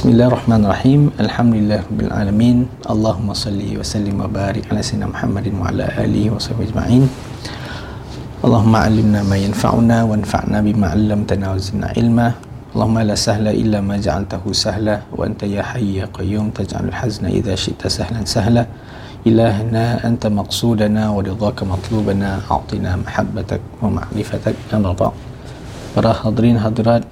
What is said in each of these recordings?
بسم الله الرحمن الرحيم الحمد لله رب العالمين اللهم صل وسلم وبارك على سيدنا محمد وعلى آله وصحبه أجمعين اللهم علمنا ما ينفعنا وانفعنا بما علمتنا وزدنا علما اللهم لا سهل إلا ما جعلته سهلا وأنت يا حي يا قيوم تجعل الحزن إذا شئت سهلا سهلا إلهنا أنت مقصودنا ورضاك مطلوبنا أعطنا محبتك ومعرفتك يا رب Para hadirin hadirat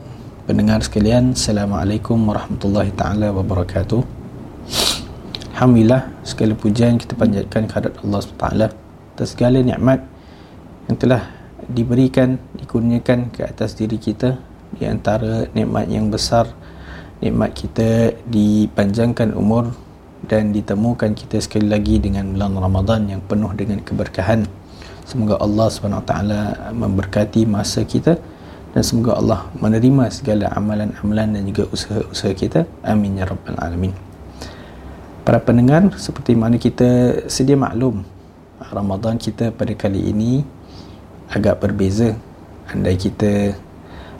pendengar sekalian Assalamualaikum warahmatullahi taala wabarakatuh. Alhamdulillah segala pujian kita panjatkan kehadrat Allah SWT atas segala nikmat yang telah diberikan dikurniakan ke atas diri kita. Di antara nikmat yang besar nikmat kita dipanjangkan umur dan ditemukan kita sekali lagi dengan bulan Ramadan yang penuh dengan keberkahan. Semoga Allah SWT memberkati masa kita dan semoga Allah menerima segala amalan-amalan dan juga usaha-usaha kita. Amin ya rabbal alamin. Para pendengar seperti mana kita sedia maklum Ramadan kita pada kali ini agak berbeza. Andai kita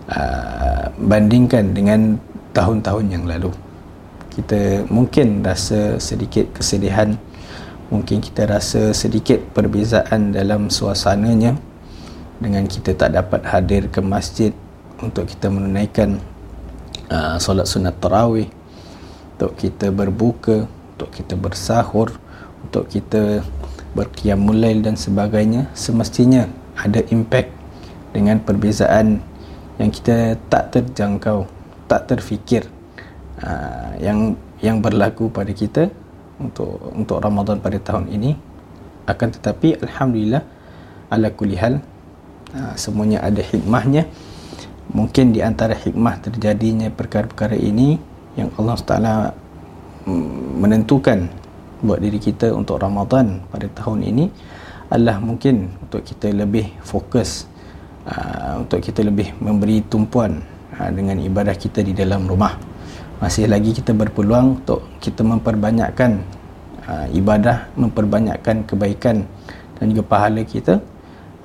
uh, bandingkan dengan tahun-tahun yang lalu. Kita mungkin rasa sedikit kesedihan. Mungkin kita rasa sedikit perbezaan dalam suasananya dengan kita tak dapat hadir ke masjid untuk kita menunaikan uh, solat sunat tarawih untuk kita berbuka untuk kita bersahur untuk kita berkiam mulail dan sebagainya semestinya ada impak dengan perbezaan yang kita tak terjangkau tak terfikir uh, yang yang berlaku pada kita untuk untuk Ramadan pada tahun ini. Akan tetapi alhamdulillah ala kulli hal ha, semuanya ada hikmahnya. Mungkin di antara hikmah terjadinya perkara-perkara ini yang Allah Taala mm, menentukan buat diri kita untuk Ramadan pada tahun ini adalah mungkin untuk kita lebih fokus uh, untuk kita lebih memberi tumpuan uh, dengan ibadah kita di dalam rumah. Masih lagi kita berpeluang untuk kita memperbanyakkan uh, ibadah memperbanyakkan kebaikan dan juga pahala kita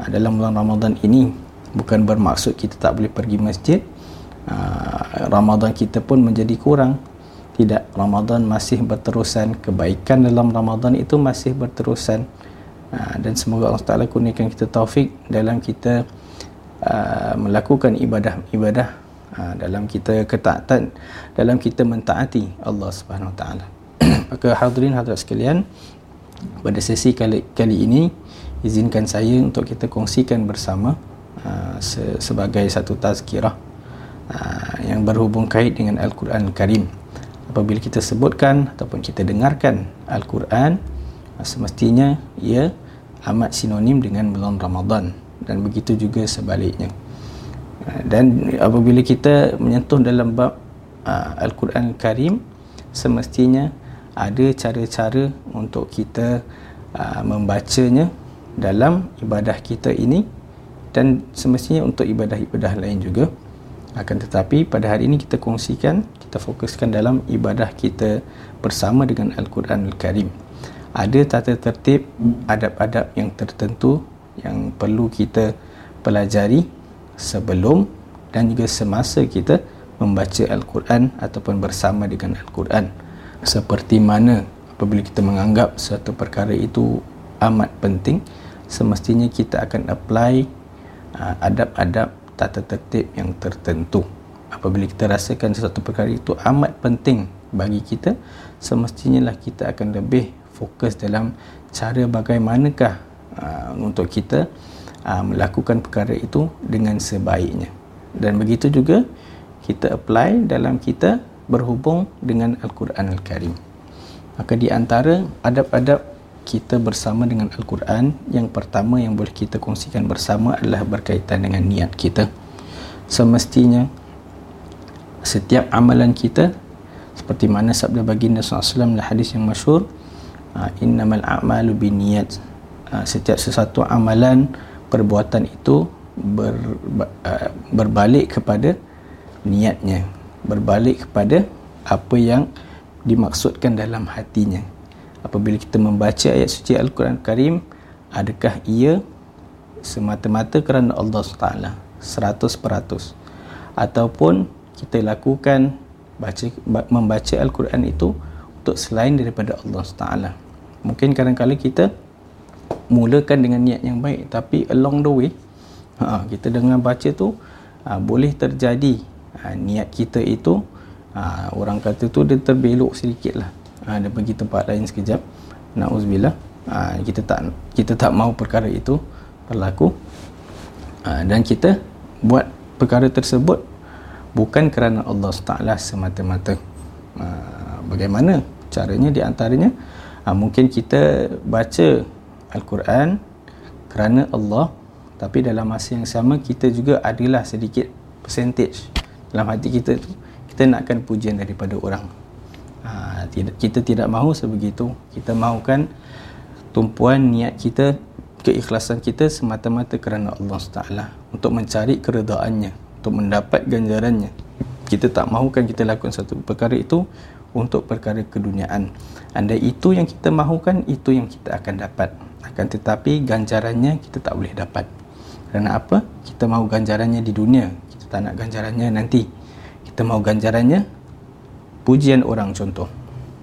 Ah, dalam bulan Ramadan ini bukan bermaksud kita tak boleh pergi masjid ah, Ramadan kita pun menjadi kurang. Tidak Ramadan masih berterusan. Kebaikan dalam Ramadan itu masih berterusan. Ah, dan semoga Allah Taala kurniakan kita taufik dalam kita melakukan ibadah-ibadah dalam kita ketaatan dalam kita mentaati Allah Subhanahu Wa Taala. Maka hadirin hadirat sekalian pada sesi kali kali ini izinkan saya untuk kita kongsikan bersama uh, se- sebagai satu tazkirah uh, yang berhubung kait dengan Al-Quran Al-Karim. Apabila kita sebutkan ataupun kita dengarkan Al-Quran uh, semestinya ia amat sinonim dengan bulan Ramadan dan begitu juga sebaliknya. Dan apabila kita menyentuh dalam bab Al-Quran Al-Karim semestinya ada cara-cara untuk kita uh, membacanya dalam ibadah kita ini dan semestinya untuk ibadah-ibadah lain juga. Akan tetapi pada hari ini kita kongsikan kita fokuskan dalam ibadah kita bersama dengan Al-Quran Al-Karim ada tata tertib adab-adab yang tertentu yang perlu kita pelajari sebelum dan juga semasa kita membaca Al-Quran ataupun bersama dengan Al-Quran seperti mana apabila kita menganggap satu perkara itu amat penting semestinya kita akan apply uh, adab-adab tata tertib yang tertentu. Apabila kita rasakan sesuatu perkara itu amat penting bagi kita semestinya lah kita akan lebih fokus dalam cara bagaimanakah uh, untuk kita uh, melakukan perkara itu dengan sebaiknya. Dan begitu juga kita apply dalam kita berhubung dengan Al-Quran Al-Karim. Maka di antara adab-adab kita bersama dengan Al-Quran yang pertama yang boleh kita kongsikan bersama adalah berkaitan dengan niat kita. Semestinya setiap amalan kita seperti mana sabda baginda SAW dalam hadis yang masyur ah, innamal a'malu biniyat ah, setiap sesuatu amalan perbuatan itu ber, ah, berbalik kepada niatnya berbalik kepada apa yang dimaksudkan dalam hatinya. Apabila kita membaca ayat suci Al-Quran Karim adakah ia semata-mata kerana Allah SWT 100% ataupun kita lakukan baca membaca al-Quran itu untuk selain daripada Allah Taala. Mungkin kadang-kadang kita mulakan dengan niat yang baik tapi along the way ha, kita dengan baca tu ha, boleh terjadi ha, niat kita itu ha, orang kata tu dia terbelok sedikit lah. Ha, dia pergi tempat lain sekejap. Na'uzubillah. Ha, kita tak kita tak mahu perkara itu berlaku. Ha, dan kita buat perkara tersebut bukan kerana Allah Taala semata-mata. Ha, bagaimana caranya di antaranya ha, mungkin kita baca Al-Quran kerana Allah tapi dalam masa yang sama kita juga adalah sedikit percentage dalam hati kita tu kita nakkan pujian daripada orang. Ha, tidak, kita tidak mahu sebegitu. Kita mahukan tumpuan niat kita keikhlasan kita semata-mata kerana Allah Taala untuk mencari keredaannya untuk mendapat ganjarannya. Kita tak mahukan kita lakukan satu perkara itu untuk perkara keduniaan. Anda itu yang kita mahukan itu yang kita akan dapat. Akan tetapi ganjarannya kita tak boleh dapat. Kerana apa? Kita mahu ganjarannya di dunia tak nak ganjarannya nanti kita mahu ganjarannya pujian orang contoh.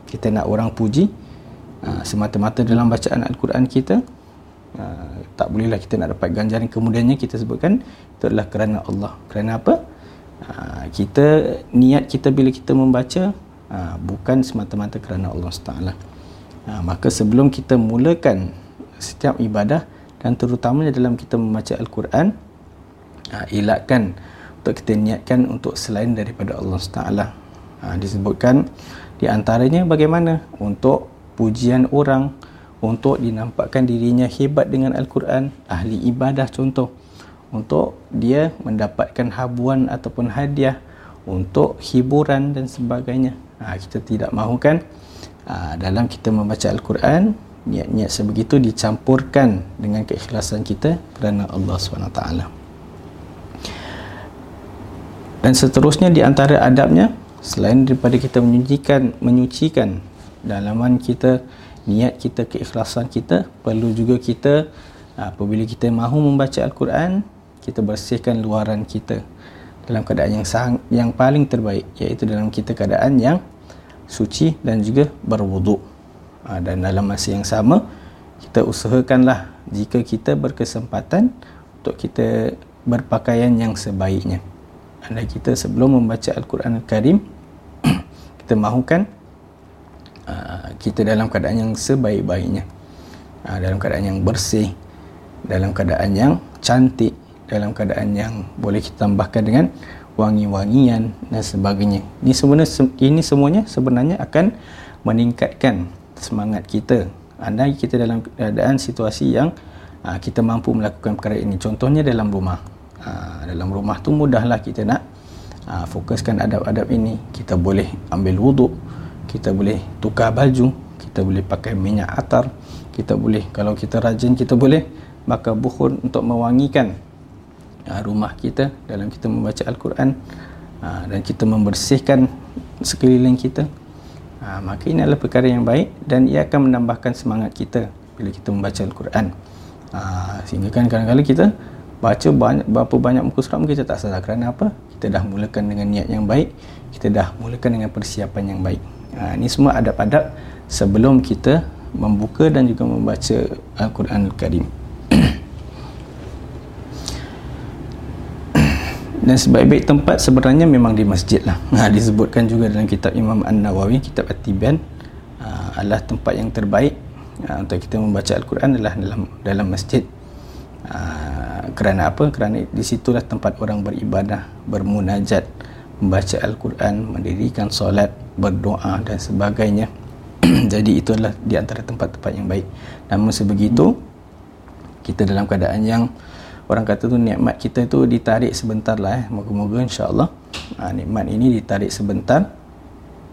Kita nak orang puji Ha, semata-mata dalam bacaan Al-Quran kita uh, tak bolehlah kita nak dapat ganjaran kemudiannya kita sebutkan itu adalah kerana Allah. Kerana apa? Uh, kita niat kita bila kita membaca uh, bukan semata-mata kerana Allah SWT uh, maka sebelum kita mulakan setiap ibadah dan terutamanya dalam kita membaca Al-Quran uh, elakkan untuk kita niatkan untuk selain daripada Allah SWT uh, disebutkan di antaranya bagaimana? Untuk pujian orang untuk dinampakkan dirinya hebat dengan Al-Quran ahli ibadah contoh. Untuk dia mendapatkan habuan ataupun hadiah untuk hiburan dan sebagainya. Ha, kita tidak mahukan ha, dalam kita membaca Al-Quran niat-niat sebegitu dicampurkan dengan keikhlasan kita kerana Allah SWT dan seterusnya di antara adabnya selain daripada kita menyucikan menyucikan dalaman kita niat kita keikhlasan kita perlu juga kita apabila kita mahu membaca al-Quran kita bersihkan luaran kita dalam keadaan yang sang, yang paling terbaik iaitu dalam kita keadaan yang suci dan juga berwuduk. Ha, dan dalam masa yang sama kita usahakanlah jika kita berkesempatan untuk kita berpakaian yang sebaiknya anda kita sebelum membaca Al-Quran Al-Karim kita mahukan Ah, kita dalam keadaan yang sebaik-baiknya. Uh, dalam keadaan yang bersih dalam keadaan yang cantik dalam keadaan yang boleh kita tambahkan dengan wangi-wangian dan sebagainya. Ini sebenarnya ini semuanya sebenarnya akan meningkatkan semangat kita. Andai kita dalam keadaan situasi yang uh, kita mampu melakukan perkara ini. Contohnya dalam rumah uh, dalam rumah tu mudahlah kita nak uh, fokuskan adab-adab ini. Kita boleh ambil wuduk kita boleh tukar baju kita boleh pakai minyak atar kita boleh kalau kita rajin kita boleh bakar bukhun untuk mewangikan uh, rumah kita dalam kita membaca Al-Quran uh, dan kita membersihkan sekeliling kita. Uh, maka ini adalah perkara yang baik dan ia akan menambahkan semangat kita bila kita membaca Al-Quran. Sehingga kan kadang-kadang kita baca banyak, berapa banyak muka surat kita tak sadar kerana apa kita dah mulakan dengan niat yang baik kita dah mulakan dengan persiapan yang baik Ha, ini semua adab-adab sebelum kita membuka dan juga membaca Al-Quran Al-Karim. dan sebaik-baik tempat sebenarnya memang di masjid lah. Ha, disebutkan juga dalam kitab Imam An-Nawawi, kitab At-Tiban ha, adalah tempat yang terbaik ha, untuk kita membaca Al-Quran adalah dalam dalam masjid. Ha, kerana apa? Kerana di situlah tempat orang beribadah, bermunajat, membaca Al-Quran, mendirikan solat, berdoa dan sebagainya. Jadi itu adalah di antara tempat-tempat yang baik. Namun sebegitu, kita dalam keadaan yang orang kata tu nikmat kita tu ditarik sebentar lah eh. Moga-moga insyaAllah ha, nikmat ini ditarik sebentar.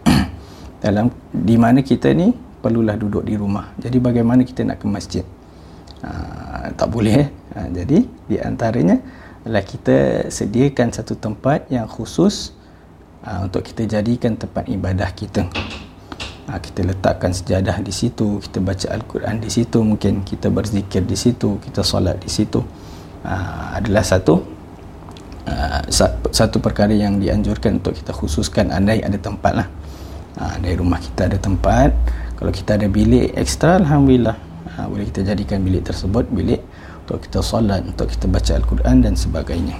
dalam di mana kita ni perlulah duduk di rumah. Jadi bagaimana kita nak ke masjid? Ha, tak boleh eh. Ha, jadi di antaranya adalah kita sediakan satu tempat yang khusus uh, untuk kita jadikan tempat ibadah kita. Uh, kita letakkan sejadah di situ, kita baca Al-Quran di situ, mungkin kita berzikir di situ, kita solat di situ. Uh, adalah satu uh, satu perkara yang dianjurkan untuk kita khususkan andai ada tempat lah uh, dari rumah kita ada tempat kalau kita ada bilik ekstra Alhamdulillah uh, boleh kita jadikan bilik tersebut bilik untuk kita solat untuk kita baca Al-Quran dan sebagainya.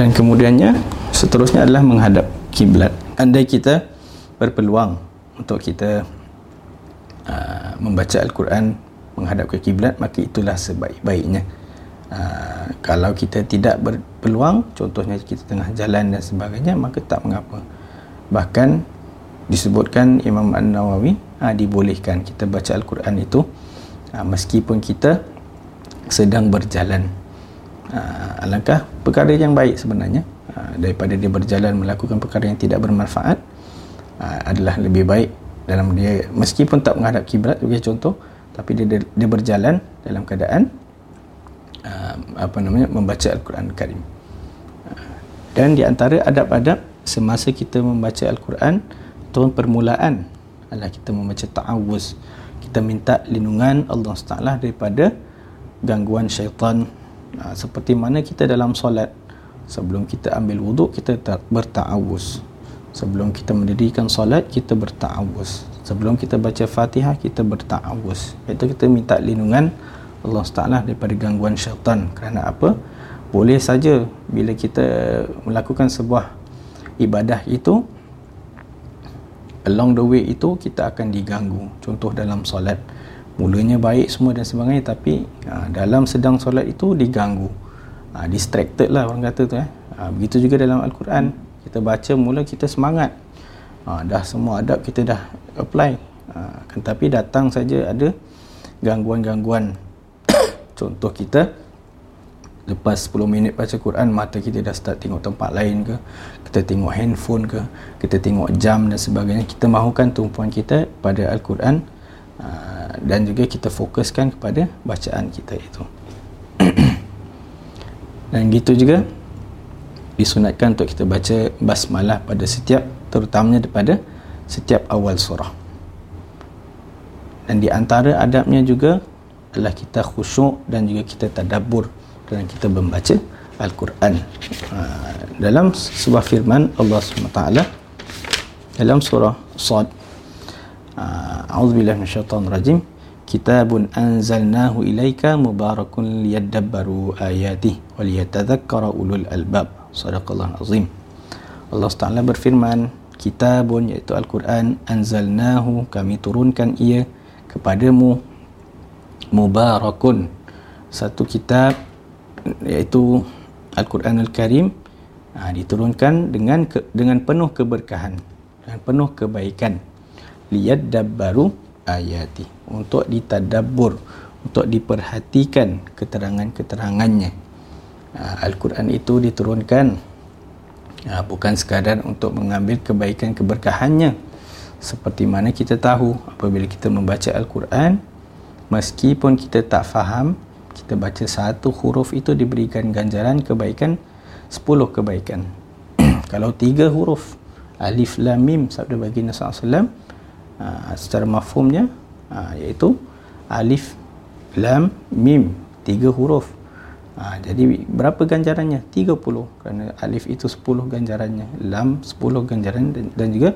Dan kemudiannya seterusnya adalah menghadap kiblat. Andai kita berpeluang untuk kita uh, membaca Al-Quran menghadap ke kiblat maka itulah sebaik-baiknya. Uh, kalau kita tidak berpeluang contohnya kita tengah jalan dan sebagainya maka tak mengapa. Bahkan disebutkan Imam An-Nawawi uh, dibolehkan kita baca Al-Quran itu uh, meskipun kita sedang berjalan. Uh, alangkah perkara yang baik sebenarnya. Uh, daripada dia berjalan melakukan perkara yang tidak bermanfaat uh, adalah lebih baik dalam dia meskipun tak menghadap kiblat sebagai contoh tapi dia dia berjalan dalam keadaan uh, apa namanya membaca al-Quran Karim dan di antara adab-adab semasa kita membaca al-Quran tuan permulaan adalah kita membaca ta'awuz. Kita minta lindungan Allah Taala daripada gangguan syaitan. Ha, seperti mana kita dalam solat? Sebelum kita ambil wuduk kita berta'awuz. Sebelum kita mendirikan solat kita berta'awuz. Sebelum kita baca fatihah kita berta'awuz. Iaitu kita minta lindungan Allah Ta'ala daripada gangguan syaitan. Kerana apa? boleh saja bila kita melakukan sebuah ibadah itu along the way itu kita akan diganggu. Contoh dalam solat mulanya baik semua dan sebagainya tapi ha, dalam sedang solat itu diganggu. Ha, distracted lah orang kata tu eh. ha, begitu juga dalam Al-Quran. Kita baca mula kita semangat. Ha, dah semua adab kita dah apply. Kan, tapi datang saja ada gangguan-gangguan. Contoh kita lepas 10 minit baca Quran mata kita dah start tengok tempat lain ke kita tengok handphone ke kita tengok jam dan sebagainya. Kita mahukan tumpuan kita pada Al-Quran. Ha, dan juga kita fokuskan kepada bacaan kita itu. Dan gitu juga disunatkan untuk kita baca basmalah pada setiap terutamanya daripada setiap awal surah. Dan di antara adabnya juga adalah kita khusyuk dan juga kita tadabbur dalam kita membaca Al-Quran. Ha, dalam sebuah firman Allah SWT dalam surah Sad A'udzubillahi minasyaitonir rajim. Kitabun anzalnahu ilaika mubarakun liyadabbaru ayatihi wa liyatadhakkara ulul albab. Sadaqallahu azim. Allah Taala berfirman, Kitabun iaitu Al-Quran anzalnahu kami turunkan ia kepadamu mubarakun satu kitab iaitu Al-Quran Al-Karim ha, diturunkan dengan ke, dengan penuh keberkahan dan penuh kebaikan liyad dabbaru ayati. Untuk ditadabbur untuk diperhatikan keterangan-keterangannya. Ha, Al-Quran itu diturunkan ha, bukan sekadar untuk mengambil kebaikan keberkahannya. Seperti mana kita tahu apabila kita membaca Al-Quran meskipun kita tak faham kita baca satu huruf itu diberikan ganjaran kebaikan 10 kebaikan. Kalau tiga huruf alif lam mim sabda baginda sallallahu uh, secara mafhumnya uh, iaitu alif lam mim tiga huruf. Uh, jadi berapa ganjarannya? 30 kerana alif itu 10 ganjarannya lam 10 ganjaran dan, dan juga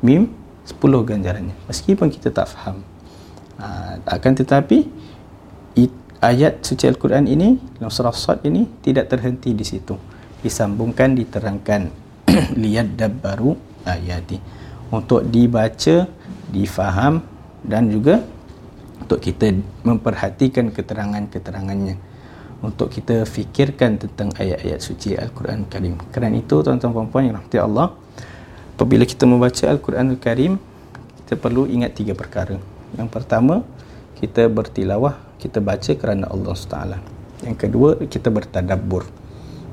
mim 10 ganjarannya. Meskipun kita tak faham. Uh, akan tetapi it, ayat suci Al-Quran ini dalam surah Sad ini tidak terhenti di situ. Disambungkan diterangkan. Lihat baru ayati untuk dibaca difaham dan juga untuk kita memperhatikan keterangan-keterangannya. Untuk kita fikirkan tentang ayat-ayat suci Al-Quran Karim kerana itu tuan-tuan dan puan yang rahmati Allah apabila kita membaca Al-Quran Al-Karim kita perlu ingat tiga perkara. Yang pertama kita bertilawah kita baca kerana Allah SWT yang kedua kita bertadabbur.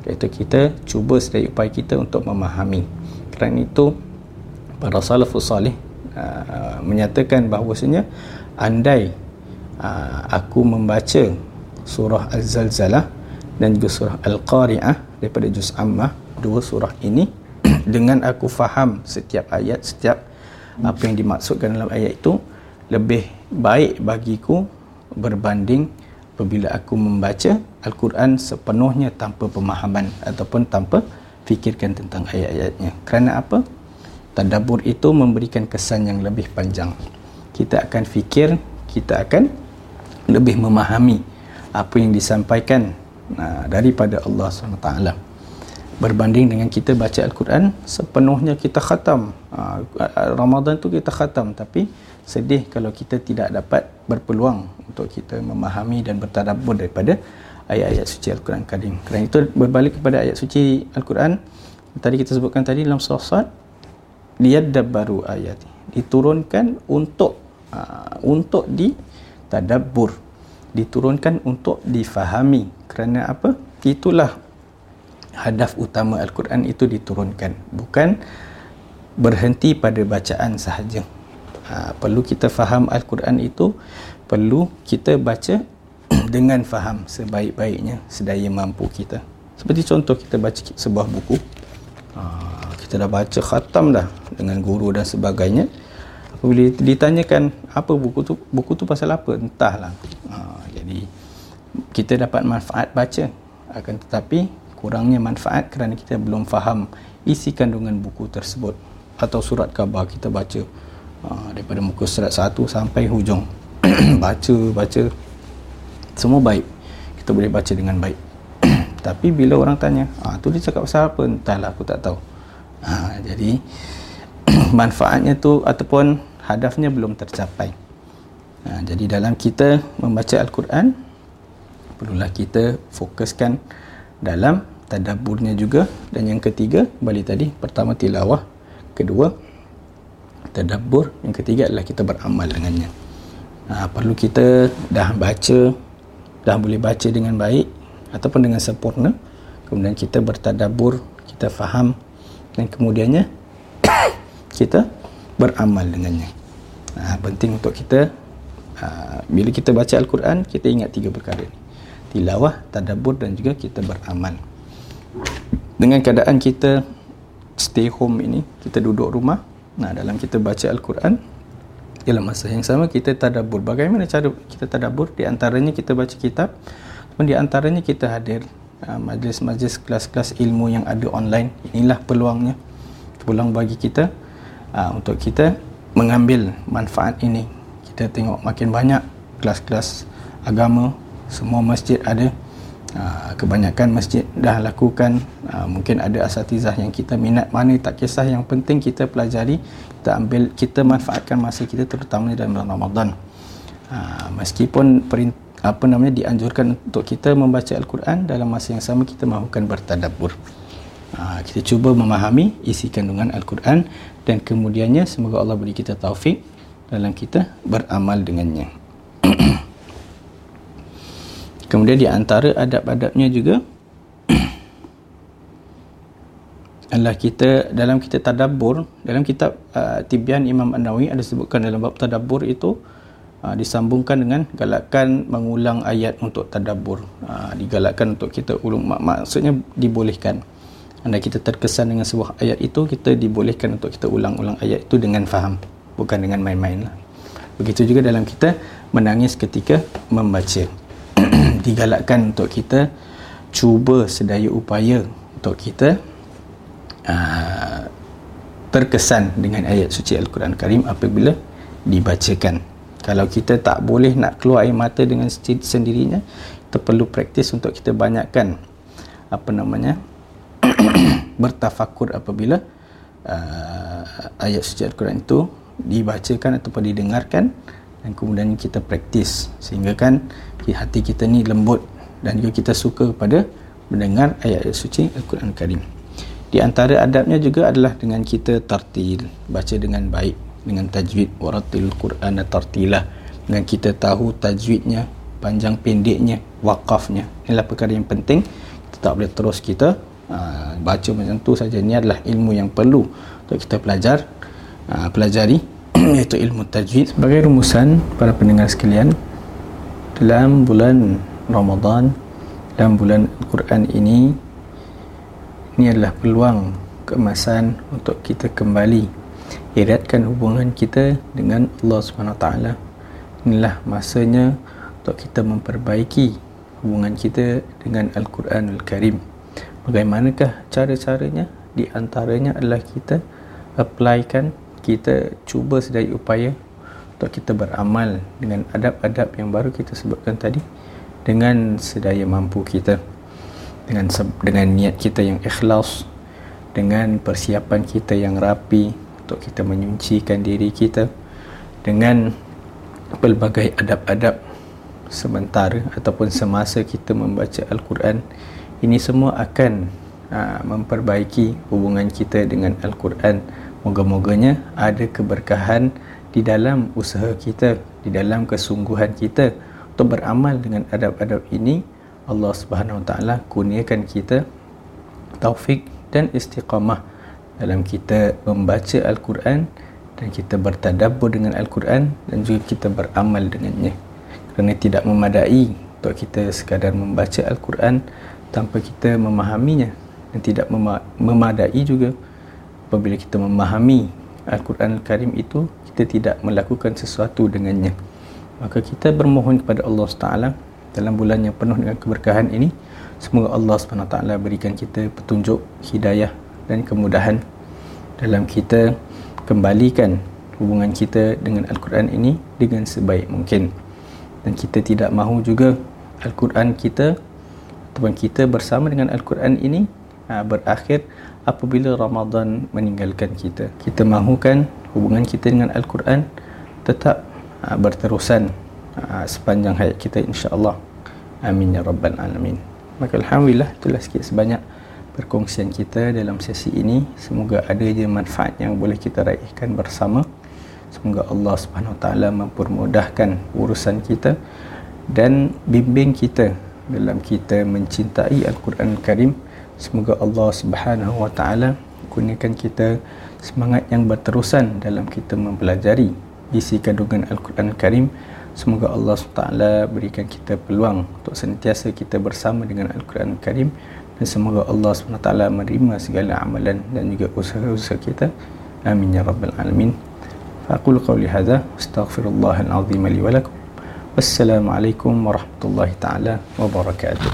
Iaitu kita cuba sedaya upaya kita untuk memahami. Kerana itu para salafus salih Uh, menyatakan bahawasanya andai uh, aku membaca surah Az-Zalzalah dan juga surah Al-Qari'ah daripada juz Ammah dua surah ini dengan aku faham setiap ayat setiap apa yang dimaksudkan dalam ayat itu lebih baik bagiku berbanding apabila aku membaca Al-Quran sepenuhnya tanpa pemahaman ataupun tanpa fikirkan tentang ayat-ayatnya. Kerana apa? Tadabur itu memberikan kesan yang lebih panjang. Kita akan fikir, kita akan lebih memahami apa yang disampaikan uh, daripada Allah SWT berbanding dengan kita baca Al-Quran sepenuhnya kita khatam. Uh, Ramadan tu kita khatam tapi sedih kalau kita tidak dapat berpeluang untuk kita memahami dan bertadabbur daripada ayat-ayat suci Al-Quran Karim. Kerana itu berbalik kepada ayat suci Al-Quran tadi kita sebutkan tadi dalam surah liyadabbaru ayat diturunkan untuk uh, untuk ditadabbur. Diturunkan untuk difahami. Kerana apa? Itulah hadaf utama Al-Quran itu diturunkan. Bukan berhenti pada bacaan sahaja. Ha, perlu kita faham Al-Quran itu perlu kita baca dengan faham sebaik-baiknya sedaya mampu kita. Seperti contoh kita baca sebuah buku. Ha, kita dah baca khatam dah dengan guru dan sebagainya apabila ditanyakan apa buku tu buku tu pasal apa entahlah. Ha, jadi kita dapat manfaat baca. Akan tetapi kurangnya manfaat kerana kita belum faham isi kandungan buku tersebut atau surat khabar kita baca. Uh, daripada muka surat satu sampai hujung. Baca baca. Semua baik. Kita boleh baca dengan baik. Tapi bila orang tanya ah tu dia cakap pasal apa? Entahlah aku tak tahu ha, jadi manfaatnya tu ataupun hadafnya belum tercapai. Ha, jadi dalam kita membaca Al-Quran perlulah kita fokuskan dalam tadaburnya juga. Dan yang ketiga balik tadi pertama tilawah kedua tadabur yang ketiga adalah kita beramal dengannya. Ha, perlu kita dah baca dah boleh baca dengan baik ataupun dengan sempurna kemudian kita bertadabur kita faham dan kemudiannya kita beramal dengannya. Ha, penting untuk kita ha, bila kita baca Al-Quran kita ingat tiga perkara ini tilawah, tadabur dan juga kita beramal. Dengan keadaan kita stay home ini kita duduk rumah nah dalam kita baca Al-Quran dalam masa yang sama kita tadabur bagaimana cara kita tadabur di antaranya kita baca kitab di antaranya kita hadir majlis-majlis kelas-kelas ilmu yang ada online inilah peluangnya. Peluang bagi kita uh, untuk kita mengambil manfaat ini. Kita tengok makin banyak kelas-kelas agama semua masjid ada. Uh, kebanyakan masjid dah lakukan. Mungkin ada asatizah yang kita minat. Mana tak kisah yang penting kita pelajari kita ambil kita manfaatkan masa kita terutama dalam Ramadan. Meskipun perint, apa namanya dianjurkan untuk kita membaca Al-Quran dalam masa yang sama kita mahukan bertadabbur. Uh, kita cuba memahami isi kandungan Al-Quran dan kemudiannya semoga Allah beri kita taufik dalam kita beramal dengannya. Kemudian di antara adab-adabnya juga adalah kita dalam kita tadabbur dalam kitab uh, Tibyan Imam An-Nawawi ada sebutkan dalam bab tadabbur itu uh, disambungkan dengan galakan mengulang ayat untuk tadabbur. Uh, digalakkan untuk kita ulung mak- maksudnya dibolehkan. Anda kita terkesan dengan sebuah ayat itu kita dibolehkan untuk kita ulang-ulang ayat itu dengan faham bukan dengan main-main lah. begitu juga dalam kita menangis ketika membaca. Digalakkan untuk kita cuba sedaya upaya untuk kita uh, terkesan dengan ayat suci Al-Quran Karim apabila dibacakan kalau kita tak boleh nak keluar air mata dengan sendirinya kita perlu praktis untuk kita banyakkan apa namanya bertafakur apabila uh, ayat suci Al-Quran itu dibacakan ataupun didengarkan dan kemudian kita praktis. Sehingga kan hati kita ni lembut dan juga kita suka pada mendengar ayat-ayat suci Al-Quran Karim. Di antara adabnya juga adalah dengan kita tartil baca dengan baik dengan tajwid waratil Quran tartilah. Dengan kita tahu tajwidnya panjang pendeknya wakafnya. Inilah perkara yang penting. Kita tak boleh terus kita aa, baca macam tu saja. Ini adalah ilmu yang perlu untuk kita pelajar aa, pelajari iaitu ilmu tajwid. Sebagai rumusan para pendengar sekalian dalam bulan Ramadan dalam bulan Al-Quran ini ini adalah peluang keemasan untuk kita kembali eratkan hubungan kita dengan Allah Subhanahu Wa Taala. Inilah masanya untuk kita memperbaiki hubungan kita dengan Al-Quranul Karim. Bagaimanakah cara-caranya? Di antaranya adalah kita applykan kita cuba sedaya upaya untuk kita beramal dengan adab-adab yang baru kita sebutkan tadi dengan sedaya mampu kita. Dengan dengan niat kita yang ikhlas dengan persiapan kita yang rapi untuk kita menyucikan diri kita dengan pelbagai adab-adab sementara ataupun semasa kita membaca Al-Quran. Ini semua akan aa, memperbaiki hubungan kita dengan Al-Quran. Moga-moganya ada keberkahan di dalam usaha kita di dalam kesungguhan kita untuk beramal dengan adab-adab ini. Allah Subhanahu Wa Taala kurniakan kita taufik dan istiqamah dalam kita membaca Al-Quran dan kita bertadabbur dengan Al-Quran dan juga kita beramal dengannya. Kerana tidak memadai untuk kita sekadar membaca Al-Quran tanpa kita memahaminya dan tidak memadai juga. Apabila kita memahami Al-Quran Al-Karim itu kita tidak melakukan sesuatu dengannya. Maka kita bermohon kepada Allah SWT dalam bulan yang penuh dengan keberkahan ini semoga Allah SWT berikan kita petunjuk hidayah dan kemudahan dalam kita kembalikan hubungan kita dengan Al-Quran ini dengan sebaik mungkin dan kita tidak mahu juga Al-Quran kita ataupun kita bersama dengan Al-Quran ini ha, berakhir apabila Ramadan meninggalkan kita. Kita mahukan hubungan kita dengan Al-Quran tetap uh, berterusan uh, sepanjang hayat kita insya-Allah. Amin ya rabbal alamin. Maka alhamdulillah itulah sikit sebanyak perkongsian kita dalam sesi ini. Semoga ada je manfaat yang boleh kita raihkan bersama. Semoga Allah Subhanahu Wa Taala mempermudahkan urusan kita dan bimbing kita dalam kita mencintai Al-Quran Karim Semoga Allah Subhanahu Wa Taala kurniakan kita semangat yang berterusan dalam kita mempelajari isi kandungan Al-Quran Karim. Semoga Allah SWT berikan kita peluang untuk sentiasa kita bersama dengan Al-Quran Karim dan semoga Allah SWT menerima segala amalan dan juga usaha-usaha kita. Amin ya rabbal alamin. Faqul qawli hadza astaghfirullahal azim li wa lakum. Wassalamualaikum warahmatullahi taala wabarakatuh.